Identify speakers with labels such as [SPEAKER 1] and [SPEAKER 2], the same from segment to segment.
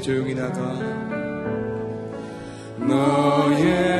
[SPEAKER 1] 조용히 나가. 너의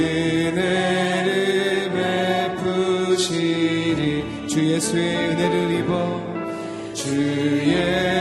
[SPEAKER 1] 은혜를 베푸시리. 주의 은혜를 입어 주의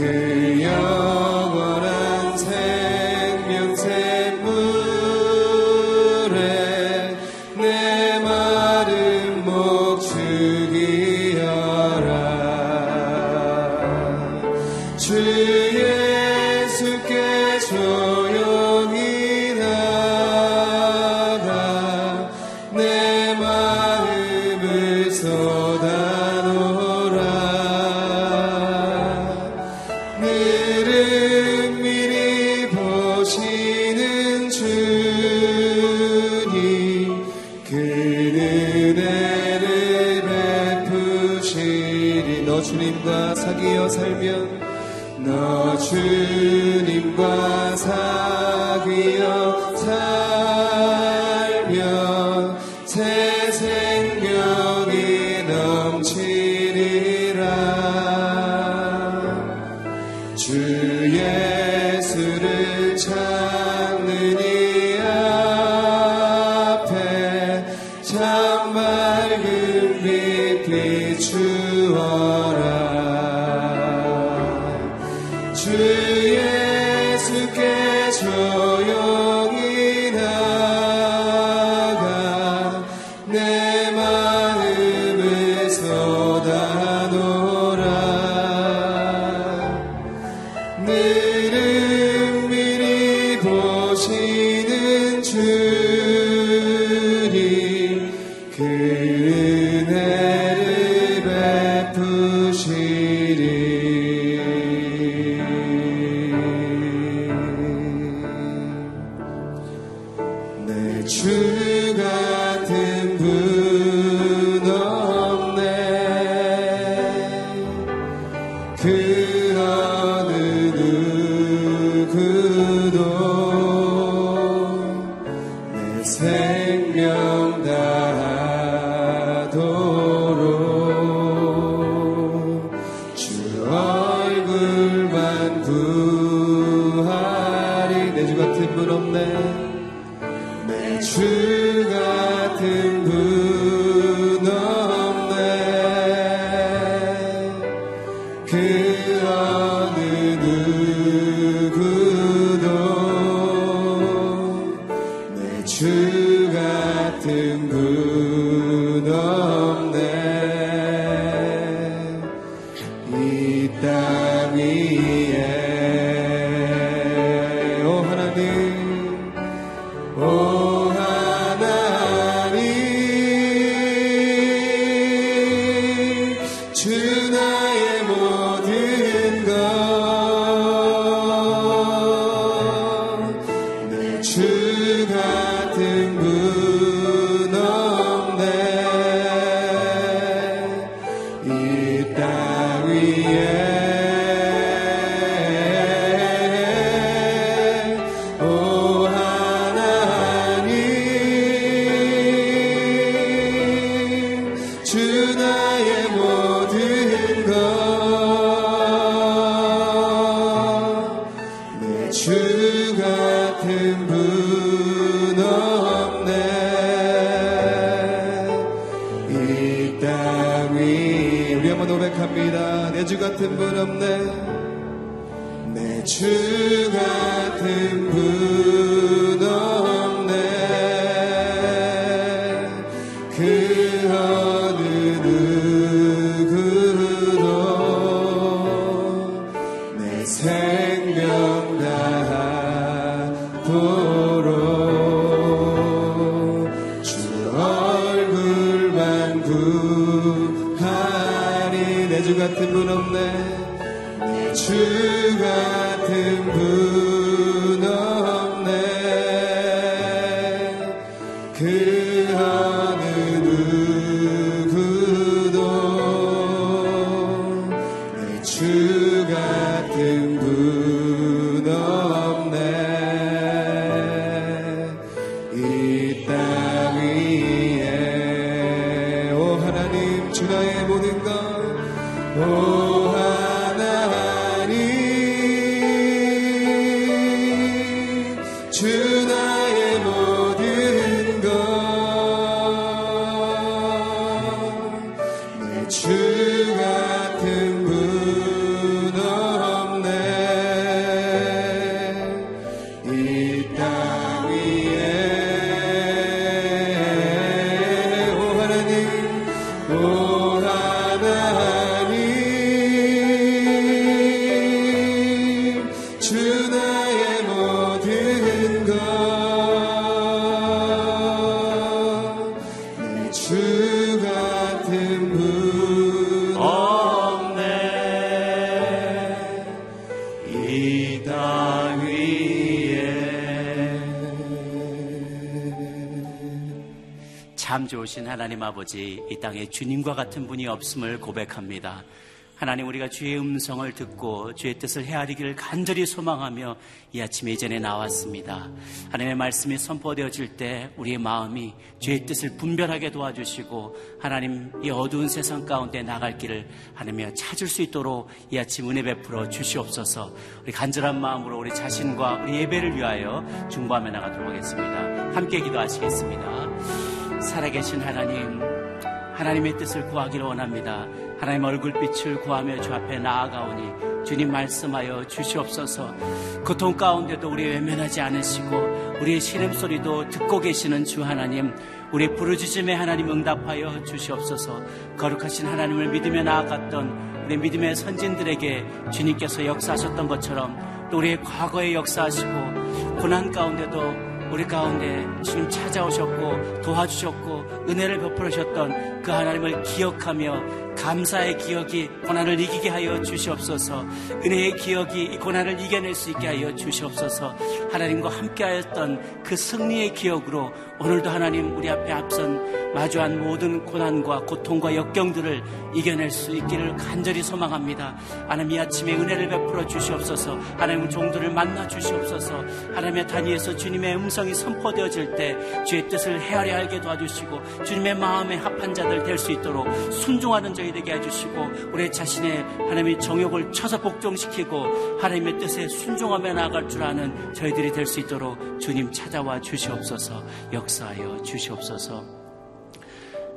[SPEAKER 1] Yeah. 구하리. 내 주 같은 분 없네. 내 주 같은 분
[SPEAKER 2] 참 좋으신 하나님 아버지, 이 땅에 주님과 같은 분이 없음을 고백합니다. 하나님 우리가 주의 음성을 듣고 주의 뜻을 헤아리기를 간절히 소망하며 이 아침에 이전에 나왔습니다. 하나님의 말씀이 선포되어질 때 우리의 마음이 주의 뜻을 분별하게 도와주시고 하나님 이 어두운 세상 가운데 나갈 길을 하나님여 찾을 수 있도록 이 아침 은혜 베풀어 주시옵소서 우리 간절한 마음으로 우리 자신과 우리 예배를 위하여 중보하며 나가도록 하겠습니다. 함께 기도하시겠습니다. 살아계신 하나님, 하나님의 뜻을 구하기를 원합니다. 하나님 얼굴빛을 구하며 주 앞에 나아가오니 주님 말씀하여 주시옵소서. 고통 가운데도 우리 외면하지 않으시고 우리의 신음소리도 듣고 계시는 주 하나님, 우리 부르짖음에 하나님 응답하여 주시옵소서. 거룩하신 하나님을 믿으며 나아갔던 우리 믿음의 선진들에게 주님께서 역사하셨던 것처럼 또 우리의 과거에 역사하시고 고난 가운데도 우리 가운데 주님 찾아오셨고 도와주셨고 은혜를 베풀으셨던 그 하나님을 기억하며 감사의 기억이 고난을 이기게 하여 주시옵소서. 은혜의 기억이 이 고난을 이겨낼 수 있게 하여 주시옵소서. 하나님과 함께하였던 그 승리의 기억으로 오늘도 하나님 우리 앞에 앞선 마주한 모든 고난과 고통과 역경들을 이겨낼 수 있기를 간절히 소망합니다. 하나님 이 아침에 은혜를 베풀어 주시옵소서. 하나님 종들을 만나 주시옵소서. 하나님의 단위에서 주님의 음성이 선포되어질 때 주의 뜻을 헤아려 알게 도와주시고 주님의 마음에 합한 자들 될 수 있도록 순종하는 저희 되게 해주시고 우리 자신의 하나님의 정욕을 쳐서 복종시키고 하나님의 뜻에 순종하며 나아갈 줄 아는 저희들이 될 수 있도록 주님 찾아와 주시옵소서 역사하여 주시옵소서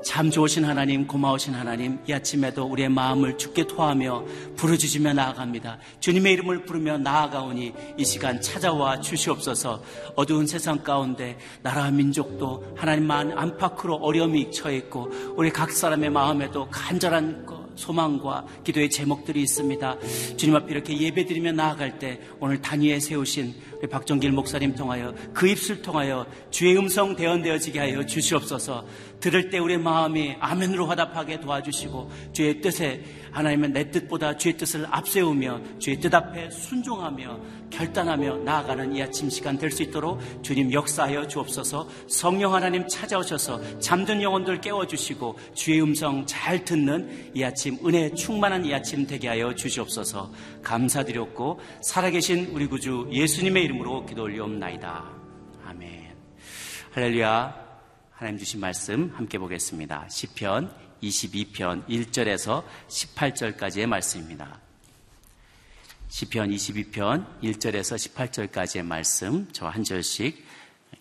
[SPEAKER 2] 참 좋으신 하나님, 고마우신 하나님, 이 아침에도 우리의 마음을 죽게 토하며 부르짖으며 나아갑니다. 주님의 이름을 부르며 나아가오니 이 시간 찾아와 주시옵소서 어두운 세상 가운데 나라와 민족도 하나님만 안팎으로 어려움이 처해 있고 우리 각 사람의 마음에도 간절한 것, 소망과 기도의 제목들이 있습니다. 주님 앞에 이렇게 예배드리며 나아갈 때 오늘 단위에 세우신 박정길 목사님 통하여 그 입술 통하여 주의 음성 대언되어지게 하여 주시옵소서. 들을 때 우리의 마음이 아멘으로 화답하게 도와주시고 주의 뜻에 하나님의 내 뜻보다 주의 뜻을 앞세우며 주의 뜻 앞에 순종하며 결단하며 나아가는 이 아침 시간 될 수 있도록 주님 역사하여 주옵소서. 성령 하나님 찾아오셔서 잠든 영혼들 깨워주시고 주의 음성 잘 듣는 이 아침 은혜 충만한 이 아침 되게 하여 주시옵소서 감사드렸고 살아계신 우리 구주 예수님의 이름으로 기도 올리옵나이다. 아멘. 할렐루야. 하나님 주신 말씀 함께 보겠습니다. 시편 22편 1절에서 18절까지의 말씀입니다. 시편 22편 1절에서 18절까지의 말씀 저 한 절씩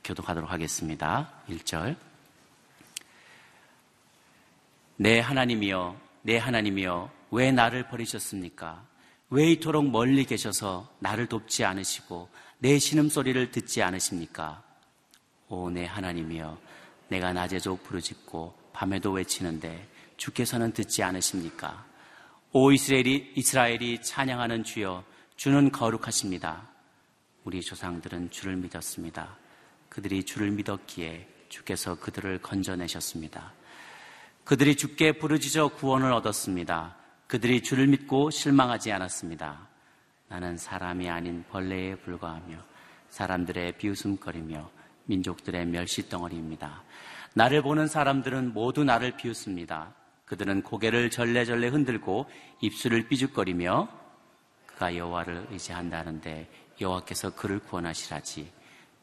[SPEAKER 2] 교독하도록 하겠습니다. 1절 내 하나님이여 내 하나님이여 왜 나를 버리셨습니까? 왜 이토록 멀리 계셔서 나를 돕지 않으시고 내 신음소리를 듣지 않으십니까? 오 내 하나님이여 내가 낮에도 부르짖고 밤에도 외치는데 주께서는 듣지 않으십니까? 오 이스라엘이 이스라엘이 찬양하는 주여 주는 거룩하십니다. 우리 조상들은 주를 믿었습니다. 그들이 주를 믿었기에 주께서 그들을 건져내셨습니다. 그들이 주께 부르짖어 구원을 얻었습니다. 그들이 주를 믿고 실망하지 않았습니다. 나는 사람이 아닌 벌레에 불과하며 사람들의 비웃음거리며 민족들의 멸시덩어리입니다. 나를 보는 사람들은 모두 나를 비웃습니다. 그들은 고개를 절레절레 흔들고 입술을 삐죽거리며 그가 여호와를 의지한다는데 여호와께서 그를 구원하시라지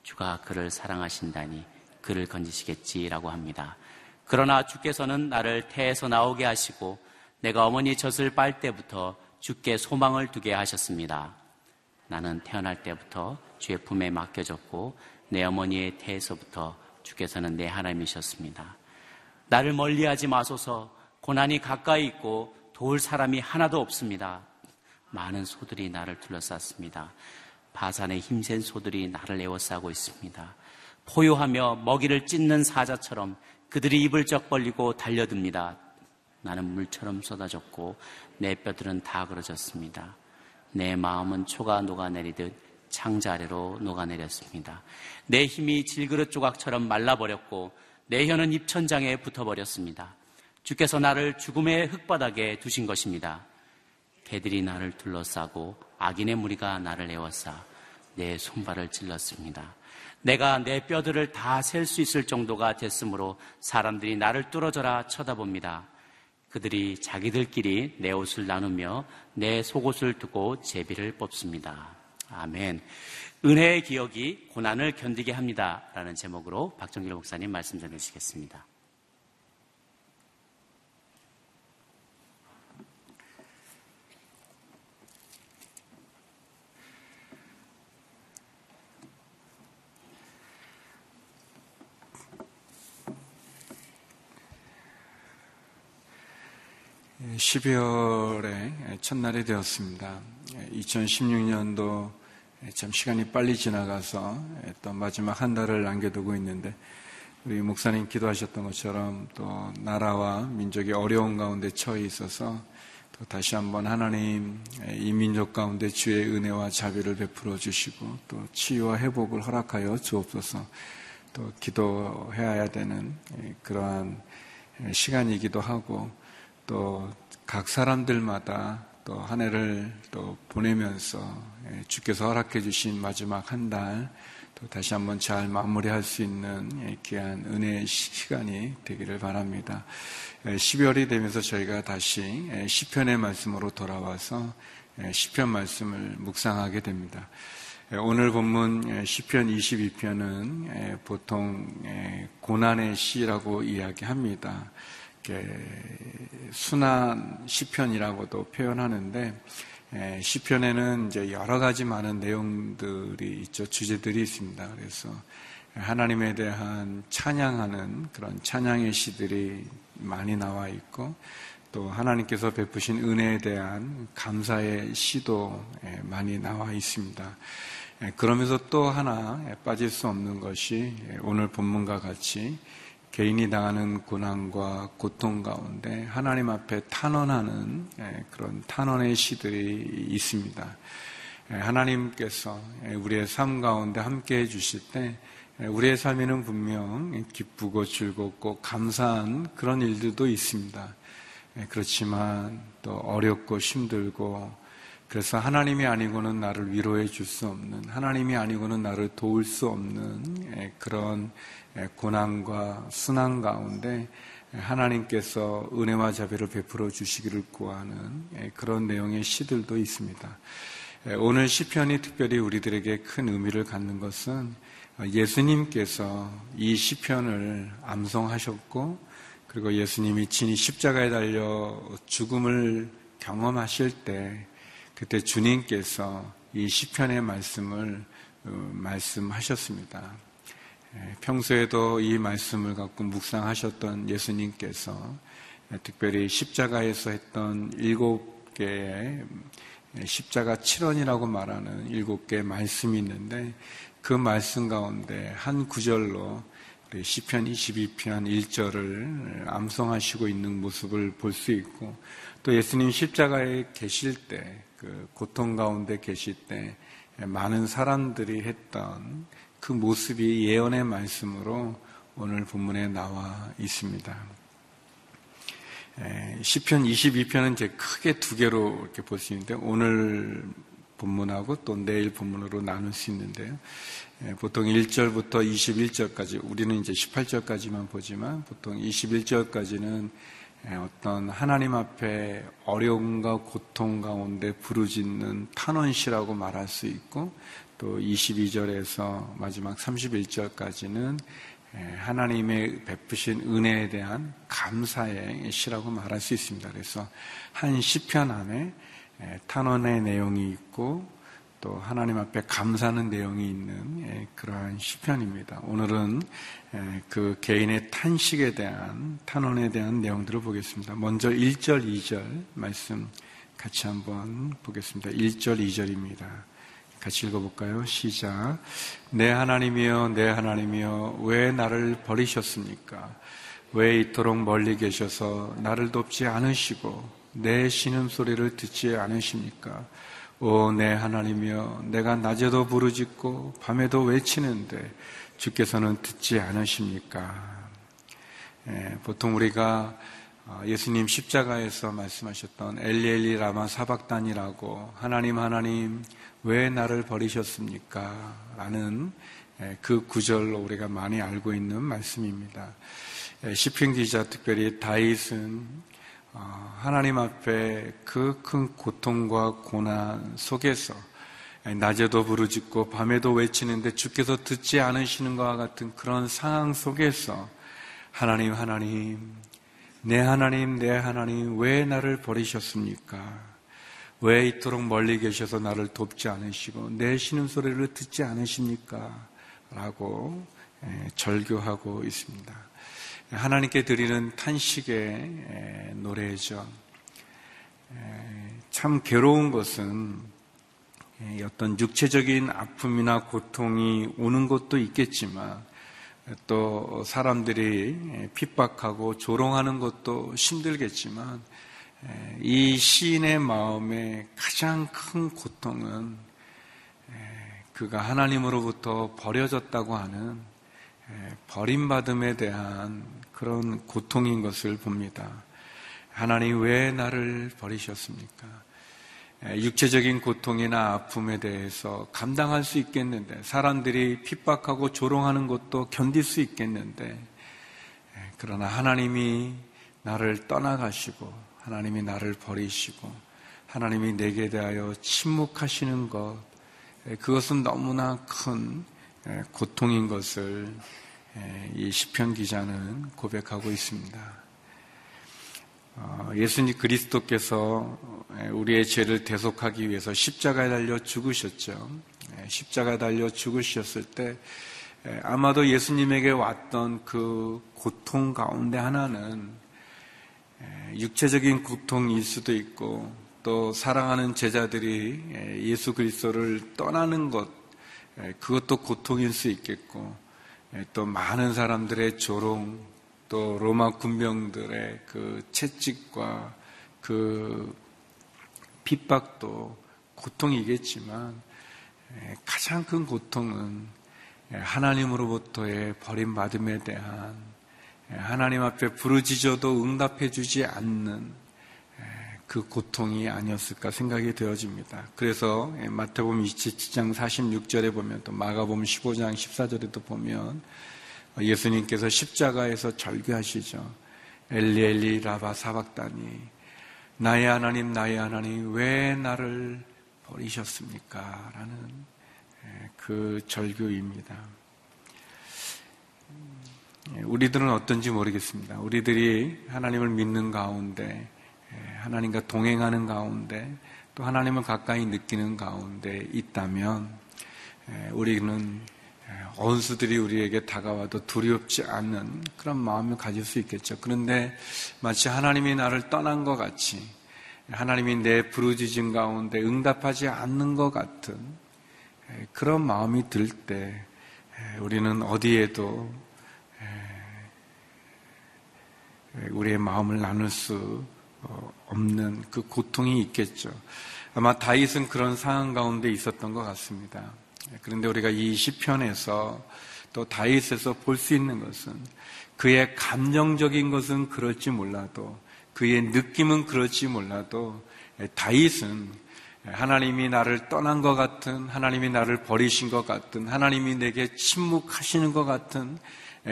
[SPEAKER 2] 주가 그를 사랑하신다니 그를 건지시겠지라고 합니다. 그러나 주께서는 나를 태에서 나오게 하시고 내가 어머니 젖을 빨 때부터 주께 소망을 두게 하셨습니다. 나는 태어날 때부터 주의 품에 맡겨졌고 내 어머니의 태에서부터 주께서는 내 하나님이셨습니다. 나를 멀리하지 마소서 고난이 가까이 있고 도울 사람이 하나도 없습니다. 많은 소들이 나를 둘러쌌습니다. 바산의 힘센 소들이 나를 에워싸고 있습니다. 포효하며 먹이를 찢는 사자처럼 그들이 입을 쩍 벌리고 달려듭니다. 나는 물처럼 쏟아졌고 내 뼈들은 다 그러졌습니다. 내 마음은 초가 녹아내리듯 창자 아래로 녹아내렸습니다. 내 힘이 질그릇 조각처럼 말라버렸고 내 혀는 입천장에 붙어버렸습니다. 주께서 나를 죽음의 흙바닥에 두신 것입니다. 개들이 나를 둘러싸고 악인의 무리가 나를 에워싸 내 손발을 찔렀습니다. 내가 내 뼈들을 다 셀 수 있을 정도가 됐으므로 사람들이 나를 뚫어져라 쳐다봅니다. 그들이 자기들끼리 내 옷을 나누며 내 속옷을 두고 제비를 뽑습니다. 아멘. 은혜의 기억이 고난을 견디게 합니다. 라는 제목으로 박정길 목사님 말씀 전해주시겠습니다.
[SPEAKER 3] 12월의 첫날이 되었습니다. 2016년도 참 시간이 빨리 지나가서 또 마지막 한 달을 남겨두고 있는데 우리 목사님 기도하셨던 것처럼 또 나라와 민족이 어려운 가운데 처해 있어서 또 다시 한번 하나님 이 민족 가운데 주의 은혜와 자비를 베풀어 주시고 또 치유와 회복을 허락하여 주옵소서 또 기도해야 되는 그러한 시간이기도 하고 또 각 사람들마다 또 한 해를 또 보내면서 예, 주께서 허락해 주신 마지막 한 달 또 다시 한번 잘 마무리할 수 있는 예, 귀한 은혜의 시간이 되기를 바랍니다. 12월이 예, 되면서 저희가 다시 시편의 말씀으로 돌아와서 시편 말씀을 묵상하게 됩니다. 오늘 본문 시편 22편은 보통 고난의 시라고 이야기합니다. 순한 시편이라고도 표현하는데 시편에는 이제 여러 가지 많은 내용들이 있죠. 주제들이 있습니다. 그래서 하나님에 대한 찬양하는 그런 찬양의 시들이 많이 나와 있고 또 하나님께서 베푸신 은혜에 대한 감사의 시도 많이 나와 있습니다. 그러면서 또 하나 빠질 수 없는 것이 오늘 본문과 같이 개인이 당하는 고난과 고통 가운데 하나님 앞에 탄원하는 예, 그런 탄원의 시들이 있습니다. 예, 하나님께서 우리의 삶 가운데 함께 해주실 때 우리의 삶에는 분명 기쁘고 즐겁고 감사한 그런 일들도 있습니다. 그렇지만 또 어렵고 힘들고 그래서 하나님이 아니고는 나를 위로해 줄 수 없는 하나님이 아니고는 나를 도울 수 없는 그런 고난과 순환 가운데 하나님께서 은혜와 자비를 베풀어 주시기를 구하는 그런 내용의 시들도 있습니다. 오늘 시편이 특별히 우리들에게 큰 의미를 갖는 것은 예수님께서 이 시편을 암송하셨고 그리고 예수님이 진이 십자가에 달려 죽음을 경험하실 때 그때 주님께서 이 시편의 말씀을 어, 말씀하셨습니다. 평소에도 이 말씀을 갖고 묵상하셨던 예수님께서 특별히 십자가에서 했던 일곱 개의 십자가 7원이라고 말하는 일곱 개의 말씀이 있는데 그 말씀 가운데 한 구절로 시편 22편 1절을 암송하시고 있는 모습을 볼 수 있고 또 예수님 십자가에 계실 때 그 고통 가운데 계실 때 많은 사람들이 했던 그 모습이 예언의 말씀으로 오늘 본문에 나와 있습니다. 시편 22편은 이제 크게 두 개로 이렇게 볼 수 있는데 오늘 본문하고 또 내일 본문으로 나눌 수 있는데요. 보통 1절부터 21절까지 우리는 이제 18절까지만 보지만 보통 21절까지는 어떤 하나님 앞에 어려움과 고통 가운데 부르짖는 탄원시라고 말할 수 있고 또 22절에서 마지막 31절까지는 하나님의 베푸신 은혜에 대한 감사의 시라고 말할 수 있습니다. 그래서 한 시편 안에 탄원의 내용이 있고 또 하나님 앞에 감사하는 내용이 있는 그러한 시편입니다. 오늘은 그 개인의 탄식에 대한 탄원에 대한 내용들을 보겠습니다. 먼저 1절, 2절 말씀 같이 한번 보겠습니다. 1절, 2절입니다. 같이 읽어볼까요? 시작. 내 하나님이여, 내 하나님이여, 왜 나를 버리셨습니까? 왜 이토록 멀리 계셔서 나를 돕지 않으시고 내 신음소리를 듣지 않으십니까? 오, 내 하나님이여, 내가 낮에도 부르짖고 밤에도 외치는데 주께서는 듣지 않으십니까? 예, 보통 우리가 어, 예수님 십자가에서 말씀하셨던 엘리엘리 라마 사박단이라고 하나님 하나님 왜 나를 버리셨습니까? 라는 예, 그 구절로 우리가 많이 알고 있는 말씀입니다. 예, 시편 기자 특별히 다윗은 어, 하나님 앞에 그 큰 고통과 고난 속에서 낮에도 부르짖고 밤에도 외치는데 주께서 듣지 않으시는 것과 같은 그런 상황 속에서 하나님 하나님 내 하나님, 내 하나님, 왜 나를 버리셨습니까? 왜 이토록 멀리 계셔서 나를 돕지 않으시고 내 신음 소리를 듣지 않으십니까? 라고 절교하고 있습니다. 하나님께 드리는 탄식의 노래죠. 참 괴로운 것은 어떤 육체적인 아픔이나 고통이 오는 것도 있겠지만 또 사람들이 핍박하고 조롱하는 것도 힘들겠지만 이 시인의 마음에 가장 큰 고통은 그가 하나님으로부터 버려졌다고 하는 버림받음에 대한 그런 고통인 것을 봅니다. 하나님 왜 나를 버리셨습니까? 육체적인 고통이나 아픔에 대해서 감당할 수 있겠는데, 사람들이 핍박하고 조롱하는 것도 견딜 수 있겠는데, 그러나 하나님이 나를 떠나가시고, 하나님이 나를 버리시고, 하나님이 내게 대하여 침묵하시는 것, 그것은 너무나 큰 고통인 것을 이 시편 기자는 고백하고 있습니다. 어, 예수님 그리스도께서 우리의 죄를 대속하기 위해서 십자가에 달려 죽으셨죠. 십자가에 달려 죽으셨을 때 아마도 예수님에게 왔던 그 고통 가운데 하나는 육체적인 고통일 수도 있고 또 사랑하는 제자들이 예수 그리스도를 떠나는 것 그것도 고통일 수 있겠고 또 많은 사람들의 조롱 또 로마 군병들의 그 채찍과 그 핍박도 고통이겠지만 가장 큰 고통은 하나님으로부터의 버림받음에 대한 하나님 앞에 부르짖어도 응답해 주지 않는 그 고통이 아니었을까 생각이 되어집니다. 그래서 마태복음 27장 46절에 보면 또 마가복음 15장 14절에도 보면 예수님께서 십자가에서 절규하시죠. 엘리 엘리 라바 사박다니 나의 하나님 나의 하나님 왜 나를 버리셨습니까? 라는 그 절규입니다. 우리들은 어떤지 모르겠습니다. 우리들이 하나님을 믿는 가운데 하나님과 동행하는 가운데 또 하나님을 가까이 느끼는 가운데 있다면 우리는 원수들이 우리에게 다가와도 두렵지 않는 그런 마음을 가질 수 있겠죠. 그런데 마치 하나님이 나를 떠난 것 같이 하나님이 내 부르짖은 가운데 응답하지 않는 것 같은 그런 마음이 들 때 우리는 어디에도 우리의 마음을 나눌 수 어, 없는 그 고통이 있겠죠. 아마 다윗은 그런 상황 가운데 있었던 것 같습니다. 그런데 우리가 이 시편에서 또 다윗에서 볼 수 있는 것은 그의 감정적인 것은 그럴지 몰라도 그의 느낌은 그럴지 몰라도 다윗은 하나님이 나를 떠난 것 같은 하나님이 나를 버리신 것 같은 하나님이 내게 침묵하시는 것 같은 예,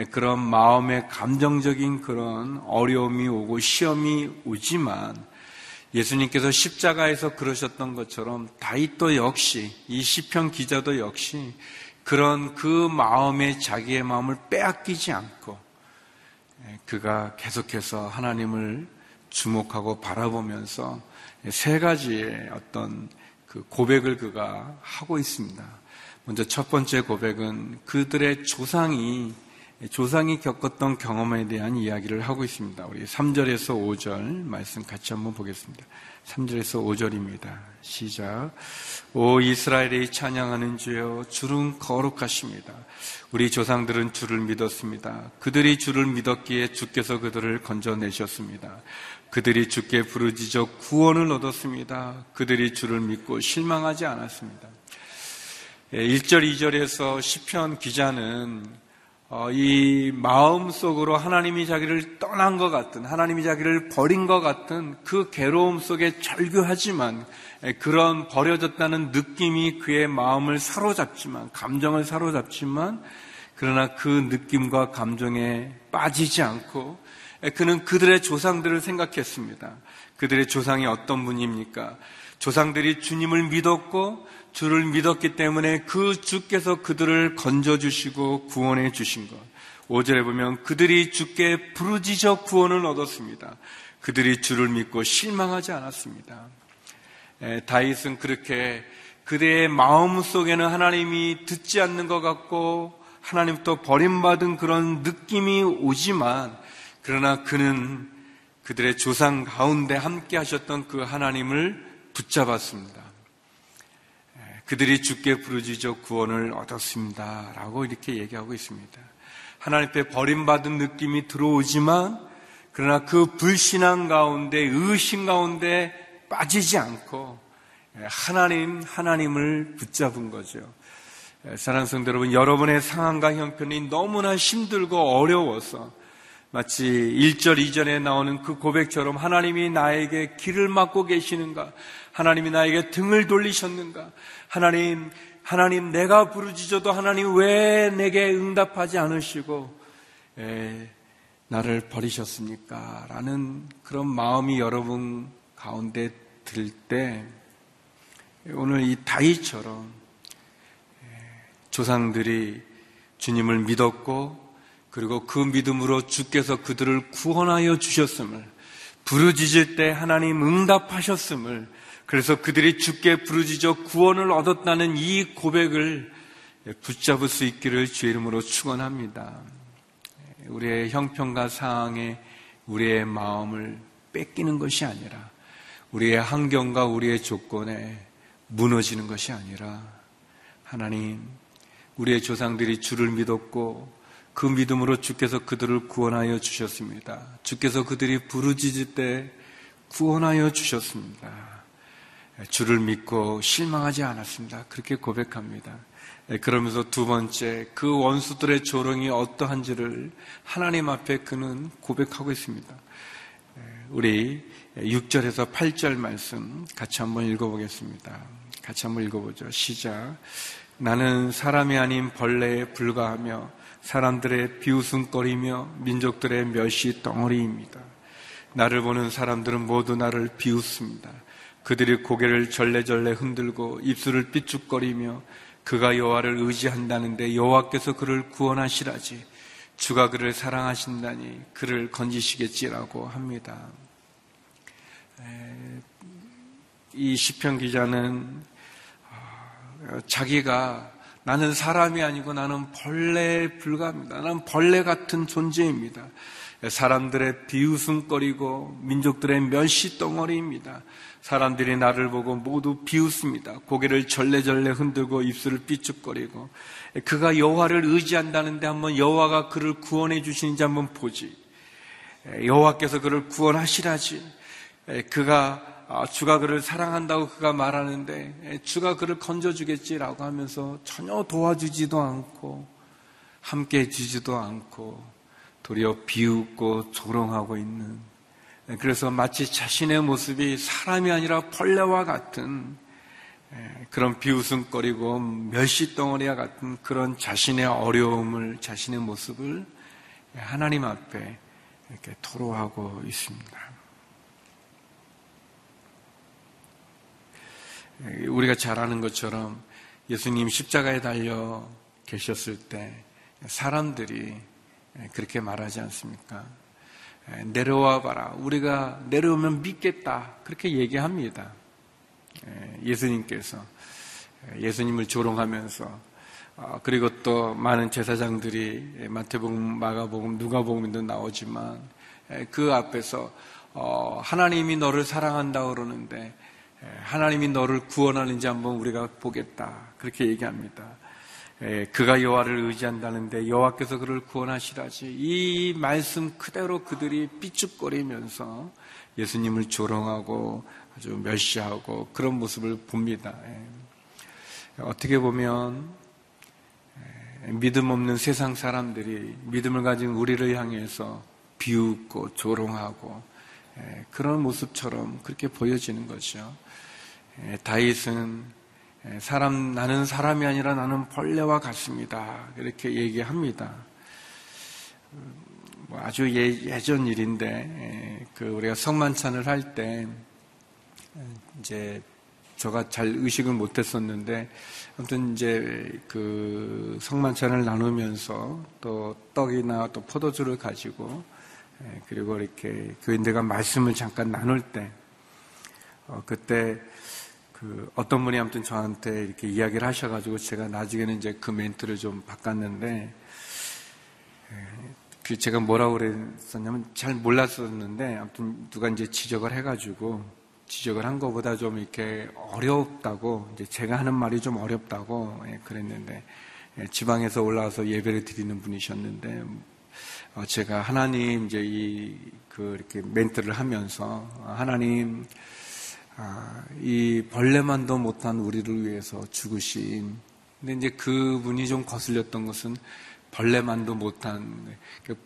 [SPEAKER 3] 그런 마음의 감정적인 그런 어려움이 오고 시험이 오지만 예수님께서 십자가에서 그러셨던 것처럼 다윗도 역시 이 시편 기자도 역시 그런 그 마음에 자기의 마음을 빼앗기지 않고 예, 그가 계속해서 하나님을 주목하고 바라보면서 세 가지의 어떤 그 고백을 그가 하고 있습니다. 먼저 첫 번째 고백은 그들의 조상이 조상이 겪었던 경험에 대한 이야기를 하고 있습니다. 우리 3절에서 5절 말씀 같이 한번 보겠습니다. 3절에서 5절입니다. 시작. 오 이스라엘이 찬양하는 주여 주는 거룩하십니다. 우리 조상들은 주를 믿었습니다. 그들이 주를 믿었기에 주께서 그들을 건져내셨습니다. 그들이 주께 부르짖어 구원을 얻었습니다. 그들이 주를 믿고 실망하지 않았습니다. 1절, 예, 2절에서 시편 기자는 어, 이 마음 속으로 하나님이 자기를 떠난 것 같은, 하나님이 자기를 버린 것 같은 그 괴로움 속에 절규하지만 그런 버려졌다는 느낌이 그의 마음을 사로잡지만, 감정을 사로잡지만, 그러나 그 느낌과 감정에 빠지지 않고 그는 그들의 조상들을 생각했습니다. 그들의 조상이 어떤 분입니까? 조상들이 주님을 믿었고 주를 믿었기 때문에 그 주께서 그들을 건져주시고 구원해 주신 것. 5절에 보면 그들이 주께 부르짖어 구원을 얻었습니다. 그들이 주를 믿고 실망하지 않았습니다. 에, 다윗은 그렇게 그들의 마음 속에는 하나님이 듣지 않는 것 같고 하나님 또 버림받은 그런 느낌이 오지만 그러나 그는 그들의 조상 가운데 함께 하셨던 그 하나님을 붙잡았습니다. 그들이 주께 부르짖어 구원을 얻었습니다. 라고 이렇게 얘기하고 있습니다. 하나님 앞에 버림받은 느낌이 들어오지만 그러나 그 불신앙 가운데 의심 가운데 빠지지 않고 하나님 하나님을 붙잡은 거죠. 사랑하는 성도 여러분, 여러분의 상황과 형편이 너무나 힘들고 어려워서 마치 1절 이전에 나오는 그 고백처럼 하나님이 나에게 길을 막고 계시는가? 하나님이 나에게 등을 돌리셨는가? 하나님, 하나님 내가 부르짖어도 하나님 왜 내게 응답하지 않으시고 에, 나를 버리셨습니까? 라는 그런 마음이 여러분 가운데 들 때 오늘 이 다이처럼 조상들이 주님을 믿었고 그리고 그 믿음으로 주께서 그들을 구원하여 주셨음을 부르짖을 때 하나님 응답하셨음을 그래서 그들이 주께 부르짖어 구원을 얻었다는 이 고백을 붙잡을 수 있기를 주의 이름으로 축원합니다. 우리의 형편과 상황에 우리의 마음을 뺏기는 것이 아니라 우리의 환경과 우리의 조건에 무너지는 것이 아니라 하나님 우리의 조상들이 주를 믿었고 그 믿음으로 주께서 그들을 구원하여 주셨습니다. 주께서 그들이 부르짖을 때 구원하여 주셨습니다. 주를 믿고 실망하지 않았습니다. 그렇게 고백합니다. 예, 그러면서 두 번째, 그 원수들의 조롱이 어떠한지를 하나님 앞에 그는 고백하고 있습니다. 예, 우리 6절에서 8절 말씀 같이 한번 읽어보겠습니다. 같이 한번 읽어보죠. 시작. 나는 사람이 아닌 벌레에 불과하며 사람들의 비웃음거리며 민족들의 멸시 덩어리입니다. 나를 보는 사람들은 모두 나를 비웃습니다. 그들이 고개를 절레절레 흔들고 입술을 삐죽거리며 그가 여호와를 의지한다는데 여호와께서 그를 구원하시라지 주가 그를 사랑하신다니 그를 건지시겠지라고 합니다. 이 시편 기자는 아, 자기가 나는 사람이 아니고 나는 벌레에 불과합니다. 나는 벌레 같은 존재입니다. 사람들의 비웃음거리고 민족들의 멸시 덩어리입니다. 사람들이 나를 보고 모두 비웃습니다. 고개를 절레절레 흔들고 입술을 삐죽거리고 그가 여호와를 의지한다는데 한번 여호와가 그를 구원해 주시는지 한번 보지. 여호와께서 그를 구원하시라지. 그가 아, 주가 그를 사랑한다고 그가 말하는데 주가 그를 건져주겠지라고 하면서 전혀 도와주지도 않고 함께 해주지도 않고 도리어 비웃고 조롱하고 있는 네, 그래서 마치 자신의 모습이 사람이 아니라 벌레와 같은 예, 그런 비웃음거리고 멸시덩어리와 같은 그런 자신의 어려움을, 자신의 모습을 하나님 앞에 이렇게 토로하고 있습니다. 예, 우리가 잘 아는 것처럼 예수님 십자가에 달려 계셨을 때 사람들이 그렇게 말하지 않습니까? 내려와 봐라. 우리가 내려오면 믿겠다. 그렇게 얘기합니다. 예수님께서 예수님을 조롱하면서 아, 그리고 또 많은 제사장들이 마태복음, 마가복음, 누가복음도 나오지만 그 앞에서 어, 하나님이 너를 사랑한다 그러는데 하나님이 너를 구원하는지 한번 우리가 보겠다 그렇게 얘기합니다. 예, 그가 여호와를 의지한다는데 여호와께서 그를 구원하시라지 이 말씀 그대로 그들이 삐죽거리면서 예수님을 조롱하고 아주 멸시하고 그런 모습을 봅니다. 예. 어떻게 보면 예, 믿음 없는 세상 사람들이 믿음을 가진 우리를 향해서 비웃고 조롱하고 그런 모습처럼 그렇게 보여지는 거죠. 다윗은 예, 사람, 나는 사람이 아니라 나는 벌레와 같습니다. 이렇게 얘기합니다. 뭐 아주 예, 전 일인데, 예, 그 우리가 성만찬을 할 때, 이제 저가 잘 의식을 못했었는데, 아무튼 이제 그 성만찬을 나누면서 또 떡이나 또 포도주를 가지고, 그리고 이렇게 교인들과 말씀을 잠깐 나눌 때, 어, 그때 그 어떤 분이 아무튼 저한테 이렇게 이야기를 하셔가지고 제가 나중에는 이제 그 멘트를 좀 바꿨는데 예, 그 제가 뭐라고 그랬었냐면 잘 몰랐었는데 아무튼 누가 이제 지적을 해가지고 지적을 한 것보다 좀 이렇게 어렵다고 이제 제가 하는 말이 좀 어렵다고 예, 그랬는데 예, 지방에서 올라와서 예배를 드리는 분이셨는데 어, 제가 하나님 이제 이 그 이렇게 멘트를 하면서 하나님 아, 이 벌레만도 못한 우리를 위해서 죽으신. 근데 이제 그분이 좀 거슬렸던 것은 벌레만도 못한 그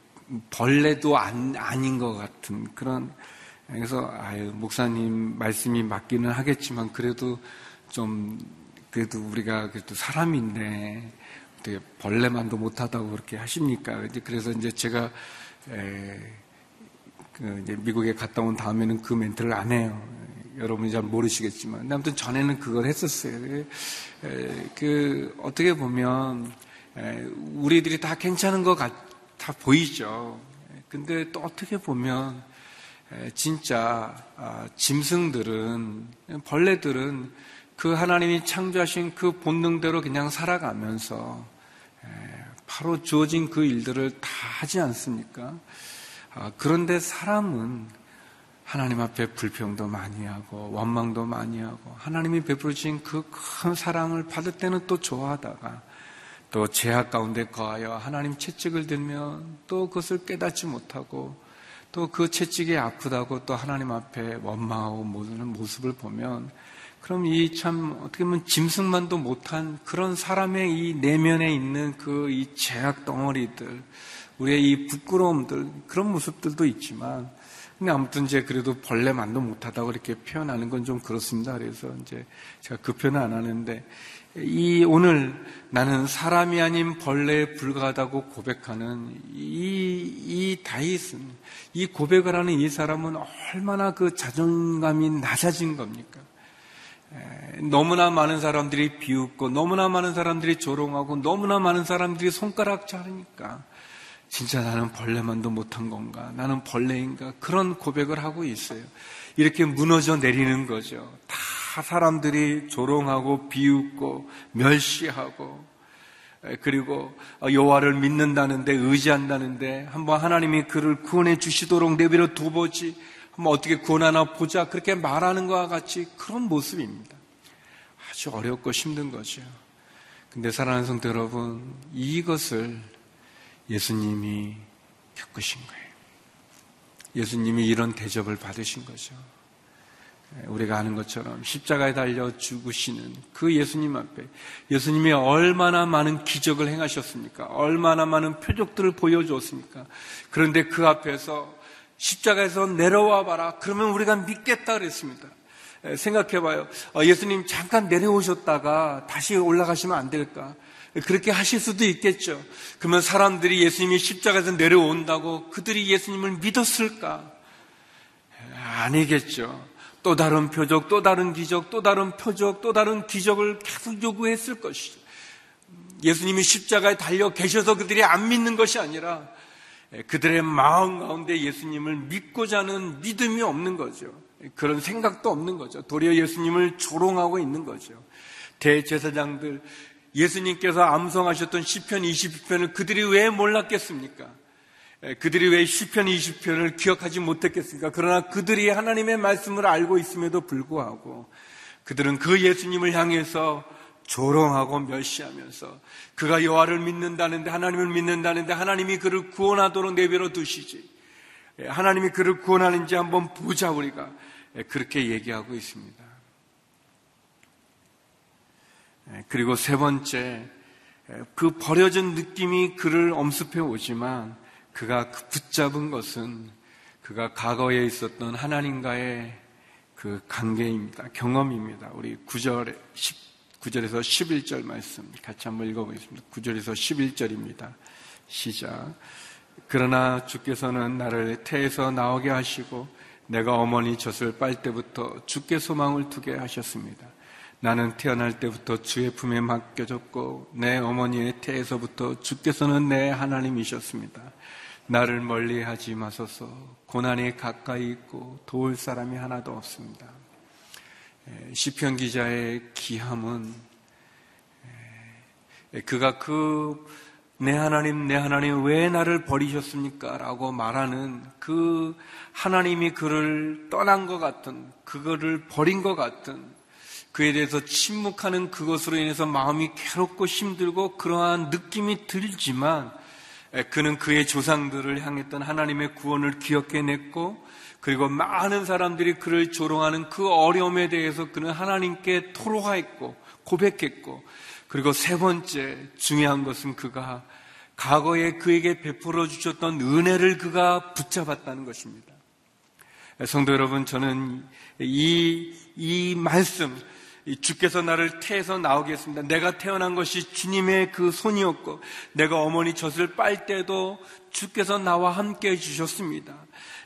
[SPEAKER 3] 벌레도 안, 아닌 것 같은 그런 그래서 아유 목사님 말씀이 맞기는 하겠지만 그래도 좀 그래도 우리가 그래도 사람인데 어떻게 벌레만도 못하다고 그렇게 하십니까? 이제 그래서 이제 제가 에, 그 이제 미국에 갔다 온 다음에는 그 멘트를 안 해요. 여러분이 잘 모르시겠지만 아무튼 전에는 그걸 했었어요. 그 어떻게 보면 우리들이 다 괜찮은 것 같아 보이죠. 근데 또 어떻게 보면 진짜 아, 짐승들은 벌레들은 그 하나님이 창조하신 그 본능대로 그냥 살아가면서 바로 주어진 그 일들을 다 하지 않습니까? 아, 그런데 사람은 하나님 앞에 불평도 많이 하고 원망도 많이 하고 하나님이 베풀어 주신 그 큰 사랑을 받을 때는 또 좋아하다가 또 죄악 가운데 거하여 하나님 채찍을 들면 또 그것을 깨닫지 못하고 또 그 채찍이 아프다고 또 하나님 앞에 원망하고 모든 모습을 보면 그럼 이 참 어떻게 보면 짐승만도 못한 그런 사람의 이 내면에 있는 그 이 제약 덩어리들, 우리의 이 부끄러움들 그런 모습들도 있지만 근데 아무튼 이제 그래도 벌레 만도 못하다고 이렇게 표현하는 건 좀 그렇습니다. 그래서 이제 제가 그 표현은 안 하는데 이 오늘 나는 사람이 아닌 벌레에 불과하다고 고백하는 이, 이 다윗은 이 고백을 하는 이 사람은 얼마나 그 자존감이 낮아진 겁니까? 너무나 많은 사람들이 비웃고 너무나 많은 사람들이 조롱하고 너무나 많은 사람들이 손가락 자르니까 진짜 나는 벌레만도 못한 건가? 나는 벌레인가? 그런 고백을 하고 있어요. 이렇게 무너져 내리는 거죠. 다 사람들이 조롱하고 비웃고 멸시하고 그리고 여호와를 믿는다는데 의지한다는데 한번 하나님이 그를 구원해 주시도록 내버려 두보지 한번 어떻게 구원하나 보자 그렇게 말하는 것과 같이 그런 모습입니다. 아주 어렵고 힘든 거죠. 근데 사랑하는 성도 여러분 이것을 예수님이 겪으신 거예요. 예수님이 이런 대접을 받으신 거죠. 우리가 아는 것처럼 십자가에 달려 죽으시는 그 예수님 앞에 예수님이 얼마나 많은 기적을 행하셨습니까? 얼마나 많은 표적들을 보여주었습니까? 그런데 그 앞에서 십자가에서 내려와 봐라. 그러면 우리가 믿겠다 그랬습니다. 생각해 봐요. 어, 예수님 잠깐 내려오셨다가 다시 올라가시면 안 될까? 그렇게 하실 수도 있겠죠. 그러면 사람들이 예수님이 십자가에서 내려온다고 그들이 예수님을 믿었을까? 아니겠죠. 또 다른 표적, 또 다른 기적, 또 다른 표적, 또 다른 기적을 계속 요구했을 것이죠. 예수님이 십자가에 달려 계셔서 그들이 안 믿는 것이 아니라 그들의 마음 가운데 예수님을 믿고자 하는 믿음이 없는 거죠. 그런 생각도 없는 거죠. 도리어 예수님을 조롱하고 있는 거죠. 대제사장들, 예수님께서 암송하셨던 시편 20편을 그들이 왜 몰랐겠습니까? 그들이 왜 시편 20편을 기억하지 못했겠습니까? 그러나 그들이 하나님의 말씀을 알고 있음에도 불구하고 그들은 그 예수님을 향해서 조롱하고 멸시하면서 그가 여호와를 믿는다는데 하나님을 믿는다는데 하나님이 그를 구원하도록 내버려 두시지 하나님이 그를 구원하는지 한번 보자 우리가 그렇게 얘기하고 있습니다. 예, 그리고 세 번째, 예, 그 버려진 느낌이 그를 엄습해 오지만 그가 그 붙잡은 것은 그가 과거에 있었던 하나님과의 그 관계입니다. 경험입니다. 우리 9절, 9절에서 11절 말씀 같이 한번 읽어보겠습니다. 9절에서 11절입니다. 시작. 그러나 주께서는 나를 태에서 나오게 하시고 내가 어머니 젖을 빨 때부터 주께 소망을 두게 하셨습니다. 나는 태어날 때부터 주의 품에 맡겨졌고 내 어머니의 태에서부터 주께서는 내 하나님이셨습니다. 나를 멀리 하지 마소서 고난이 가까이 있고 도울 사람이 하나도 없습니다. 시편 기자의 기함은 그가 그 내 하나님, 내 하나님 왜 나를 버리셨습니까? 라고 말하는 그 하나님이 그를 떠난 것 같은, 그거를 버린 것 같은 그에 대해서 침묵하는 그것으로 인해서 마음이 괴롭고 힘들고 그러한 느낌이 들지만 그는 그의 조상들을 향했던 하나님의 구원을 기억해냈고 그리고 많은 사람들이 그를 조롱하는 그 어려움에 대해서 그는 하나님께 토로하였고 고백했고 그리고 세 번째 중요한 것은 그가 과거에 그에게 베풀어 주셨던 은혜를 그가 붙잡았다는 것입니다. 성도 여러분, 저는 이, 이 말씀, 주께서 나를 태에서 나오게 했습니다. 내가 태어난 것이 주님의 그 손이었고, 내가 어머니 젖을 빨 때도 주께서 나와 함께 해주셨습니다.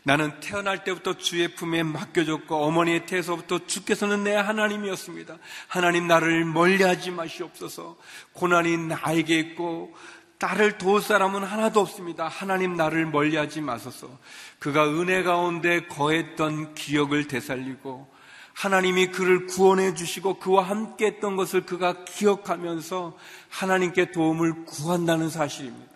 [SPEAKER 3] 나는 태어날 때부터 주의 품에 맡겨졌고, 어머니의 태에서부터 주께서는 내 하나님이었습니다. 하나님 나를 멀리 하지 마시옵소서, 고난이 나에게 있고, 나를 도울 사람은 하나도 없습니다. 하나님 나를 멀리 하지 마소서. 그가 은혜 가운데 거했던 기억을 되살리고, 하나님이 그를 구원해 주시고 그와 함께 했던 것을 그가 기억하면서 하나님께 도움을 구한다는 사실입니다.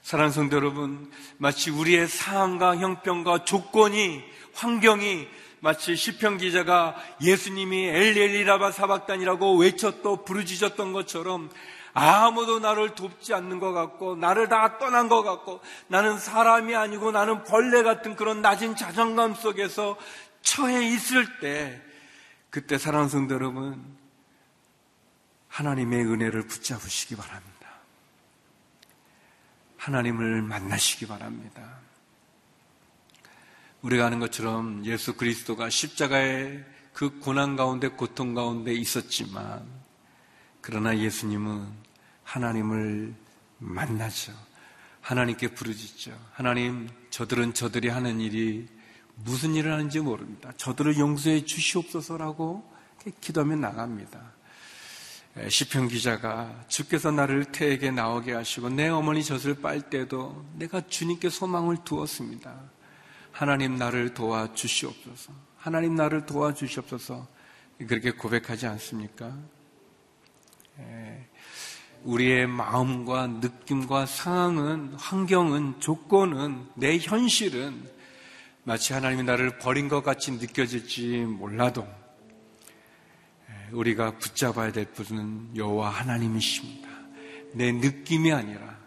[SPEAKER 3] 사랑하는 성도 여러분, 마치 우리의 상황과 형편과 조건이, 환경이 마치 시편 기자가 예수님이 엘리엘리라바 사박단이라고 외쳤또 부르짖었던 것처럼 아무도 나를 돕지 않는 것 같고 나를 다 떠난 것 같고 나는 사람이 아니고 나는 벌레 같은 그런 낮은 자존감 속에서 처해 있을 때 그때 사랑하는 성도 여러분, 하나님의 은혜를 붙잡으시기 바랍니다. 하나님을 만나시기 바랍니다. 우리가 아는 것처럼 예수 그리스도가 십자가의 그 고난 가운데 고통 가운데 있었지만 그러나 예수님은 하나님을 만나죠. 하나님께 부르짖죠. 하나님, 저들은 저들이 하는 일이 무슨 일을 하는지 모릅니다. 저들을 용서해 주시옵소서라고 기도하면 나갑니다. 시편 기자가 주께서 나를 태에게 나오게 하시고 내 어머니 젖을 빨 때도 내가 주님께 소망을 두었습니다. 하나님 나를 도와 주시옵소서. 하나님 나를 도와 주시옵소서. 그렇게 고백하지 않습니까? 우리의 마음과 느낌과 상황은, 환경은, 조건은, 내 현실은 마치 하나님이 나를 버린 것 같이 느껴질지 몰라도 우리가 붙잡아야 될 분은 여호와 하나님이십니다. 내 느낌이 아니라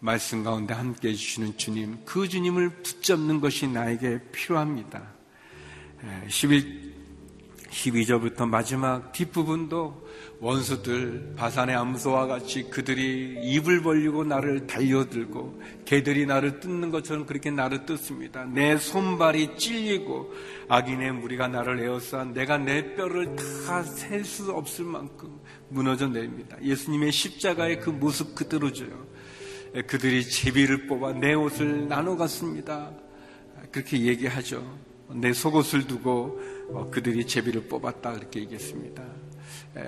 [SPEAKER 3] 말씀 가운데 함께 해주시는 주님, 그 주님을 붙잡는 것이 나에게 필요합니다. 11, 12절부터 마지막 뒷부분도 원수들 바산의 암소와 같이 그들이 입을 벌리고 나를 달려들고 개들이 나를 뜯는 것처럼 그렇게 나를 뜯습니다. 내 손발이 찔리고 악인의 무리가 나를 에워싸 내가 내 뼈를 다 셀 수 없을 만큼 무너져 내립니다. 예수님의 십자가의 그 모습 그대로 줘요. 그들이 제비를 뽑아 내 옷을 나눠 갔습니다. 그렇게 얘기하죠. 내 속옷을 두고 어, 그들이 제비를 뽑았다 그렇게 얘기했습니다.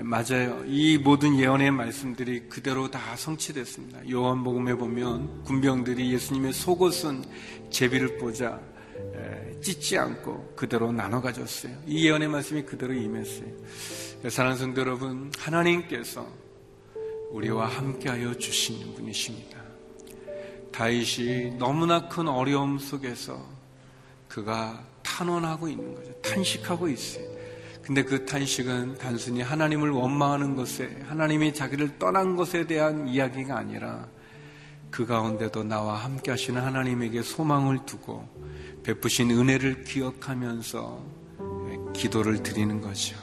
[SPEAKER 3] 맞아요. 이 모든 예언의 말씀들이 그대로 다 성취됐습니다. 요한복음에 보면 군병들이 예수님의 속옷은 제비를 보자 찢지 않고 그대로 나눠 가졌어요. 이 예언의 말씀이 그대로 임했어요. 사랑하는 성도 여러분, 하나님께서 우리와 함께하여 주시는 분이십니다. 다윗이 너무나 큰 어려움 속에서 그가 탄원하고 있는 거죠. 탄식하고 있어요. 근데 그 탄식은 단순히 하나님을 원망하는 것에, 하나님이 자기를 떠난 것에 대한 이야기가 아니라 그 가운데도 나와 함께 하시는 하나님에게 소망을 두고 베푸신 은혜를 기억하면서 기도를 드리는 거죠.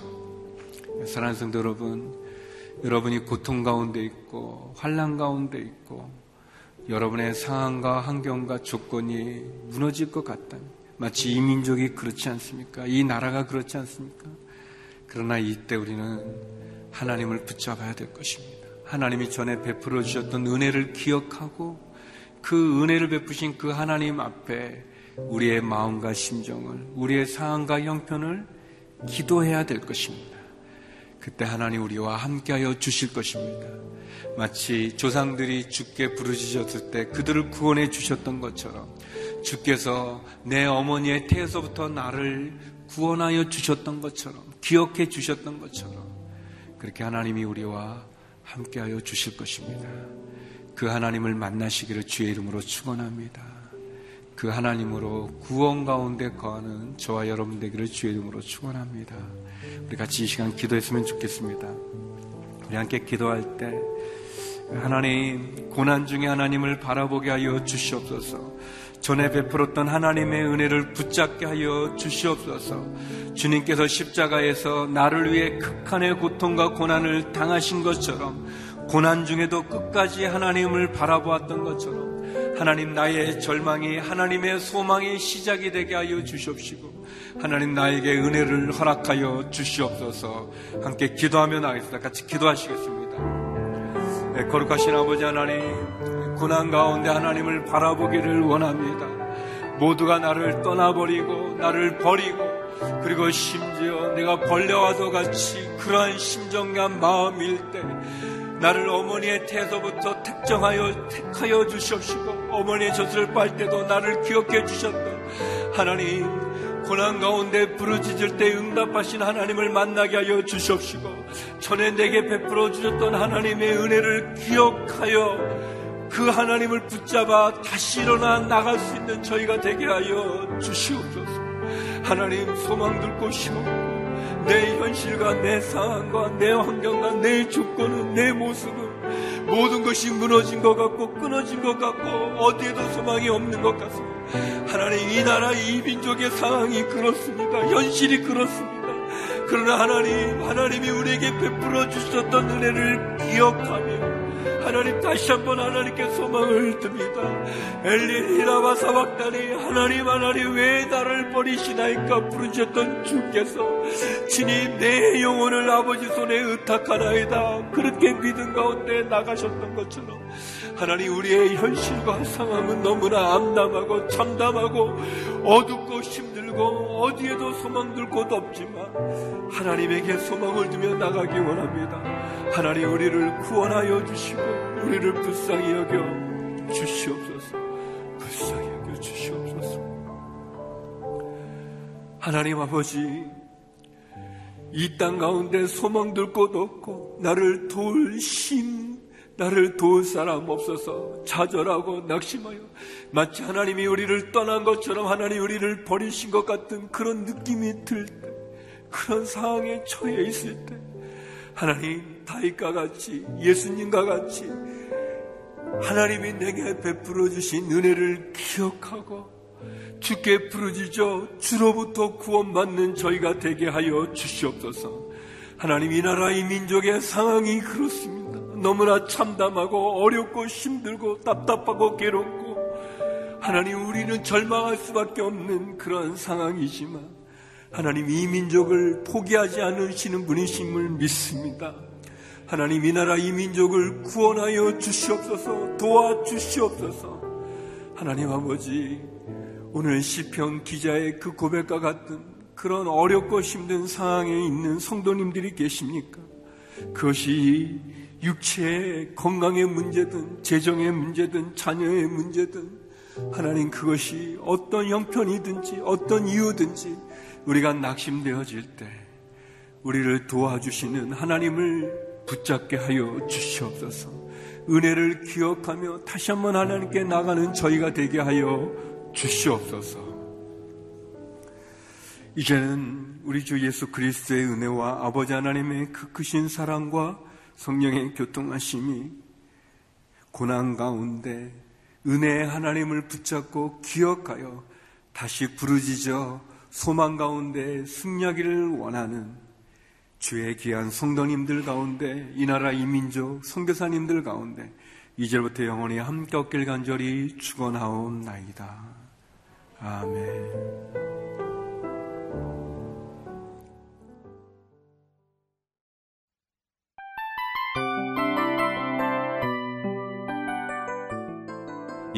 [SPEAKER 3] 사랑하는 성도 여러분, 여러분이 고통 가운데 있고 환란 가운데 있고 여러분의 상황과 환경과 조건이 무너질 것 같다면 마치 이 민족이 그렇지 않습니까? 이 나라가 그렇지 않습니까? 그러나 이때 우리는 하나님을 붙잡아야 될 것입니다. 하나님이 전에 베풀어 주셨던 은혜를 기억하고 그 은혜를 베푸신 그 하나님 앞에 우리의 마음과 심정을, 우리의 상황과 형편을 기도해야 될 것입니다. 그때 하나님 우리와 함께하여 주실 것입니다. 마치 조상들이 주께 부르짖었을 때 그들을 구원해 주셨던 것처럼 주께서 내 어머니의 태에서부터 나를 구원하여 주셨던 것처럼 기억해 주셨던 것처럼 그렇게 하나님이 우리와 함께하여 주실 것입니다. 그 하나님을 만나시기를 주의 이름으로 축원합니다. 그 하나님으로 구원 가운데 거하는 저와 여러분 되기를 주의 이름으로 축원합니다. 우리 같이 이 시간 기도했으면 좋겠습니다. 우리 함께 기도할 때 하나님 고난 중에 하나님을 바라보게 하여 주시옵소서. 전에 베풀었던 하나님의 은혜를 붙잡게 하여 주시옵소서. 주님께서 십자가에서 나를 위해 극한의 고통과 고난을 당하신 것처럼 고난 중에도 끝까지 하나님을 바라보았던 것처럼 하나님 나의 절망이 하나님의 소망의 시작이 되게 하여 주시옵시고 하나님 나에게 은혜를 허락하여 주시옵소서 함께 기도하며 나겠습니다. 같이 기도하시겠습니다. 네, 거룩하신 아버지 하나님 고난 가운데 하나님을 바라보기를 원합니다. 모두가 나를 떠나버리고 나를 버리고 그리고 심지어 내가 벌레와도 같이 그러한 심정과 마음일 때 나를 어머니의 태에서부터 택정하여 택하여 주시옵시고 어머니의 젖을 빨 때도 나를 기억해 주셨던 하나님 고난 가운데 부르짖을 때 응답하신 하나님을 만나게 하여 주시옵시고 전에 내게 베풀어 주셨던 하나님의 은혜를 기억하여 그 하나님을 붙잡아 다시 일어나 나갈 수 있는 저희가 되게 하여 주시옵소서. 하나님 소망 들 곳이 없고 내 현실과 내 상황과 내 환경과 내 조건은 내 모습은 모든 것이 무너진 것 같고 끊어진 것 같고 어디에도 소망이 없는 것 같습니다. 하나님 이 나라 이 민족의 상황이 그렇습니다. 현실이 그렇습니다. 그러나 하나님, 하나님이 우리에게 베풀어 주셨던 은혜를 기억하며 하나님 다시 한번 하나님께 소망을 듭니다. 엘리히라와 사박다니 하나님 하나님 왜 나를 버리시나이까 부르셨던 주께서 친히 내 영혼을 아버지 손에 의탁하나이다. 그렇게 믿음 가운데 나가셨던 것처럼 하나님 우리의 현실과 상황은 너무나 암담하고 참담하고 어둡고 힘들 고 어디에도 소망 둘 곳 없지만 하나님에게 소망을 두며 나가기 원합니다. 하나님 우리를 구원하여 주시고 우리를 불쌍히 여겨 주시옵소서. 불쌍히 여겨 주시옵소서. 하나님 아버지 이 땅 가운데 소망 둘 곳 없고 나를 도울 힘 나를 도울 사람 없어서 좌절하고 낙심하여 마치 하나님이 우리를 떠난 것처럼 하나님 우리를 버리신 것 같은 그런 느낌이 들 때, 그런 상황에 처해 있을 때, 하나님 다윗과 같이 예수님과 같이 하나님이 내게 베풀어 주신 은혜를 기억하고 주께 부르짖어 주로부터 구원받는 저희가 되게 하여 주시옵소서. 하나님 이 나라 이 민족의 상황이 그렇습니다. 너무나 참담하고 어렵고 힘들고 답답하고 괴롭고 하나님 우리는 절망할 수밖에 없는 그런 상황이지만 하나님 이 민족을 포기하지 않으시는 분이심을 믿습니다. 하나님 이 나라 이 민족을 구원하여 주시옵소서 도와주시옵소서 하나님 아버지 오늘 시편 기자의 그 고백과 같은 그런 어렵고 힘든 상황에 있는 성도님들이 계십니까? 그것이 육체의 건강의 문제든 재정의 문제든 자녀의 문제든 하나님 그것이 어떤 형편이든지 어떤 이유든지 우리가 낙심되어질 때 우리를 도와주시는 하나님을 붙잡게 하여 주시옵소서. 은혜를 기억하며 다시 한번 하나님께 나가는 저희가 되게 하여 주시옵소서. 이제는 우리 주 예수 그리스도의 은혜와 아버지 하나님의 그 크신 사랑과 성령의 교통하심이 고난 가운데 은혜의 하나님을 붙잡고 기억하여 다시 부르짖어 소망 가운데 승리하기를 원하는 주의 귀한 성도님들 가운데 이 나라 이민족 선교사님들 가운데 이제부터 영원히 함께 얻길 간절히 축원하옵나이다. 아멘.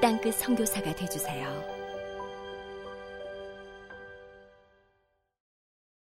[SPEAKER 4] 땅끝 성교사가 되주세요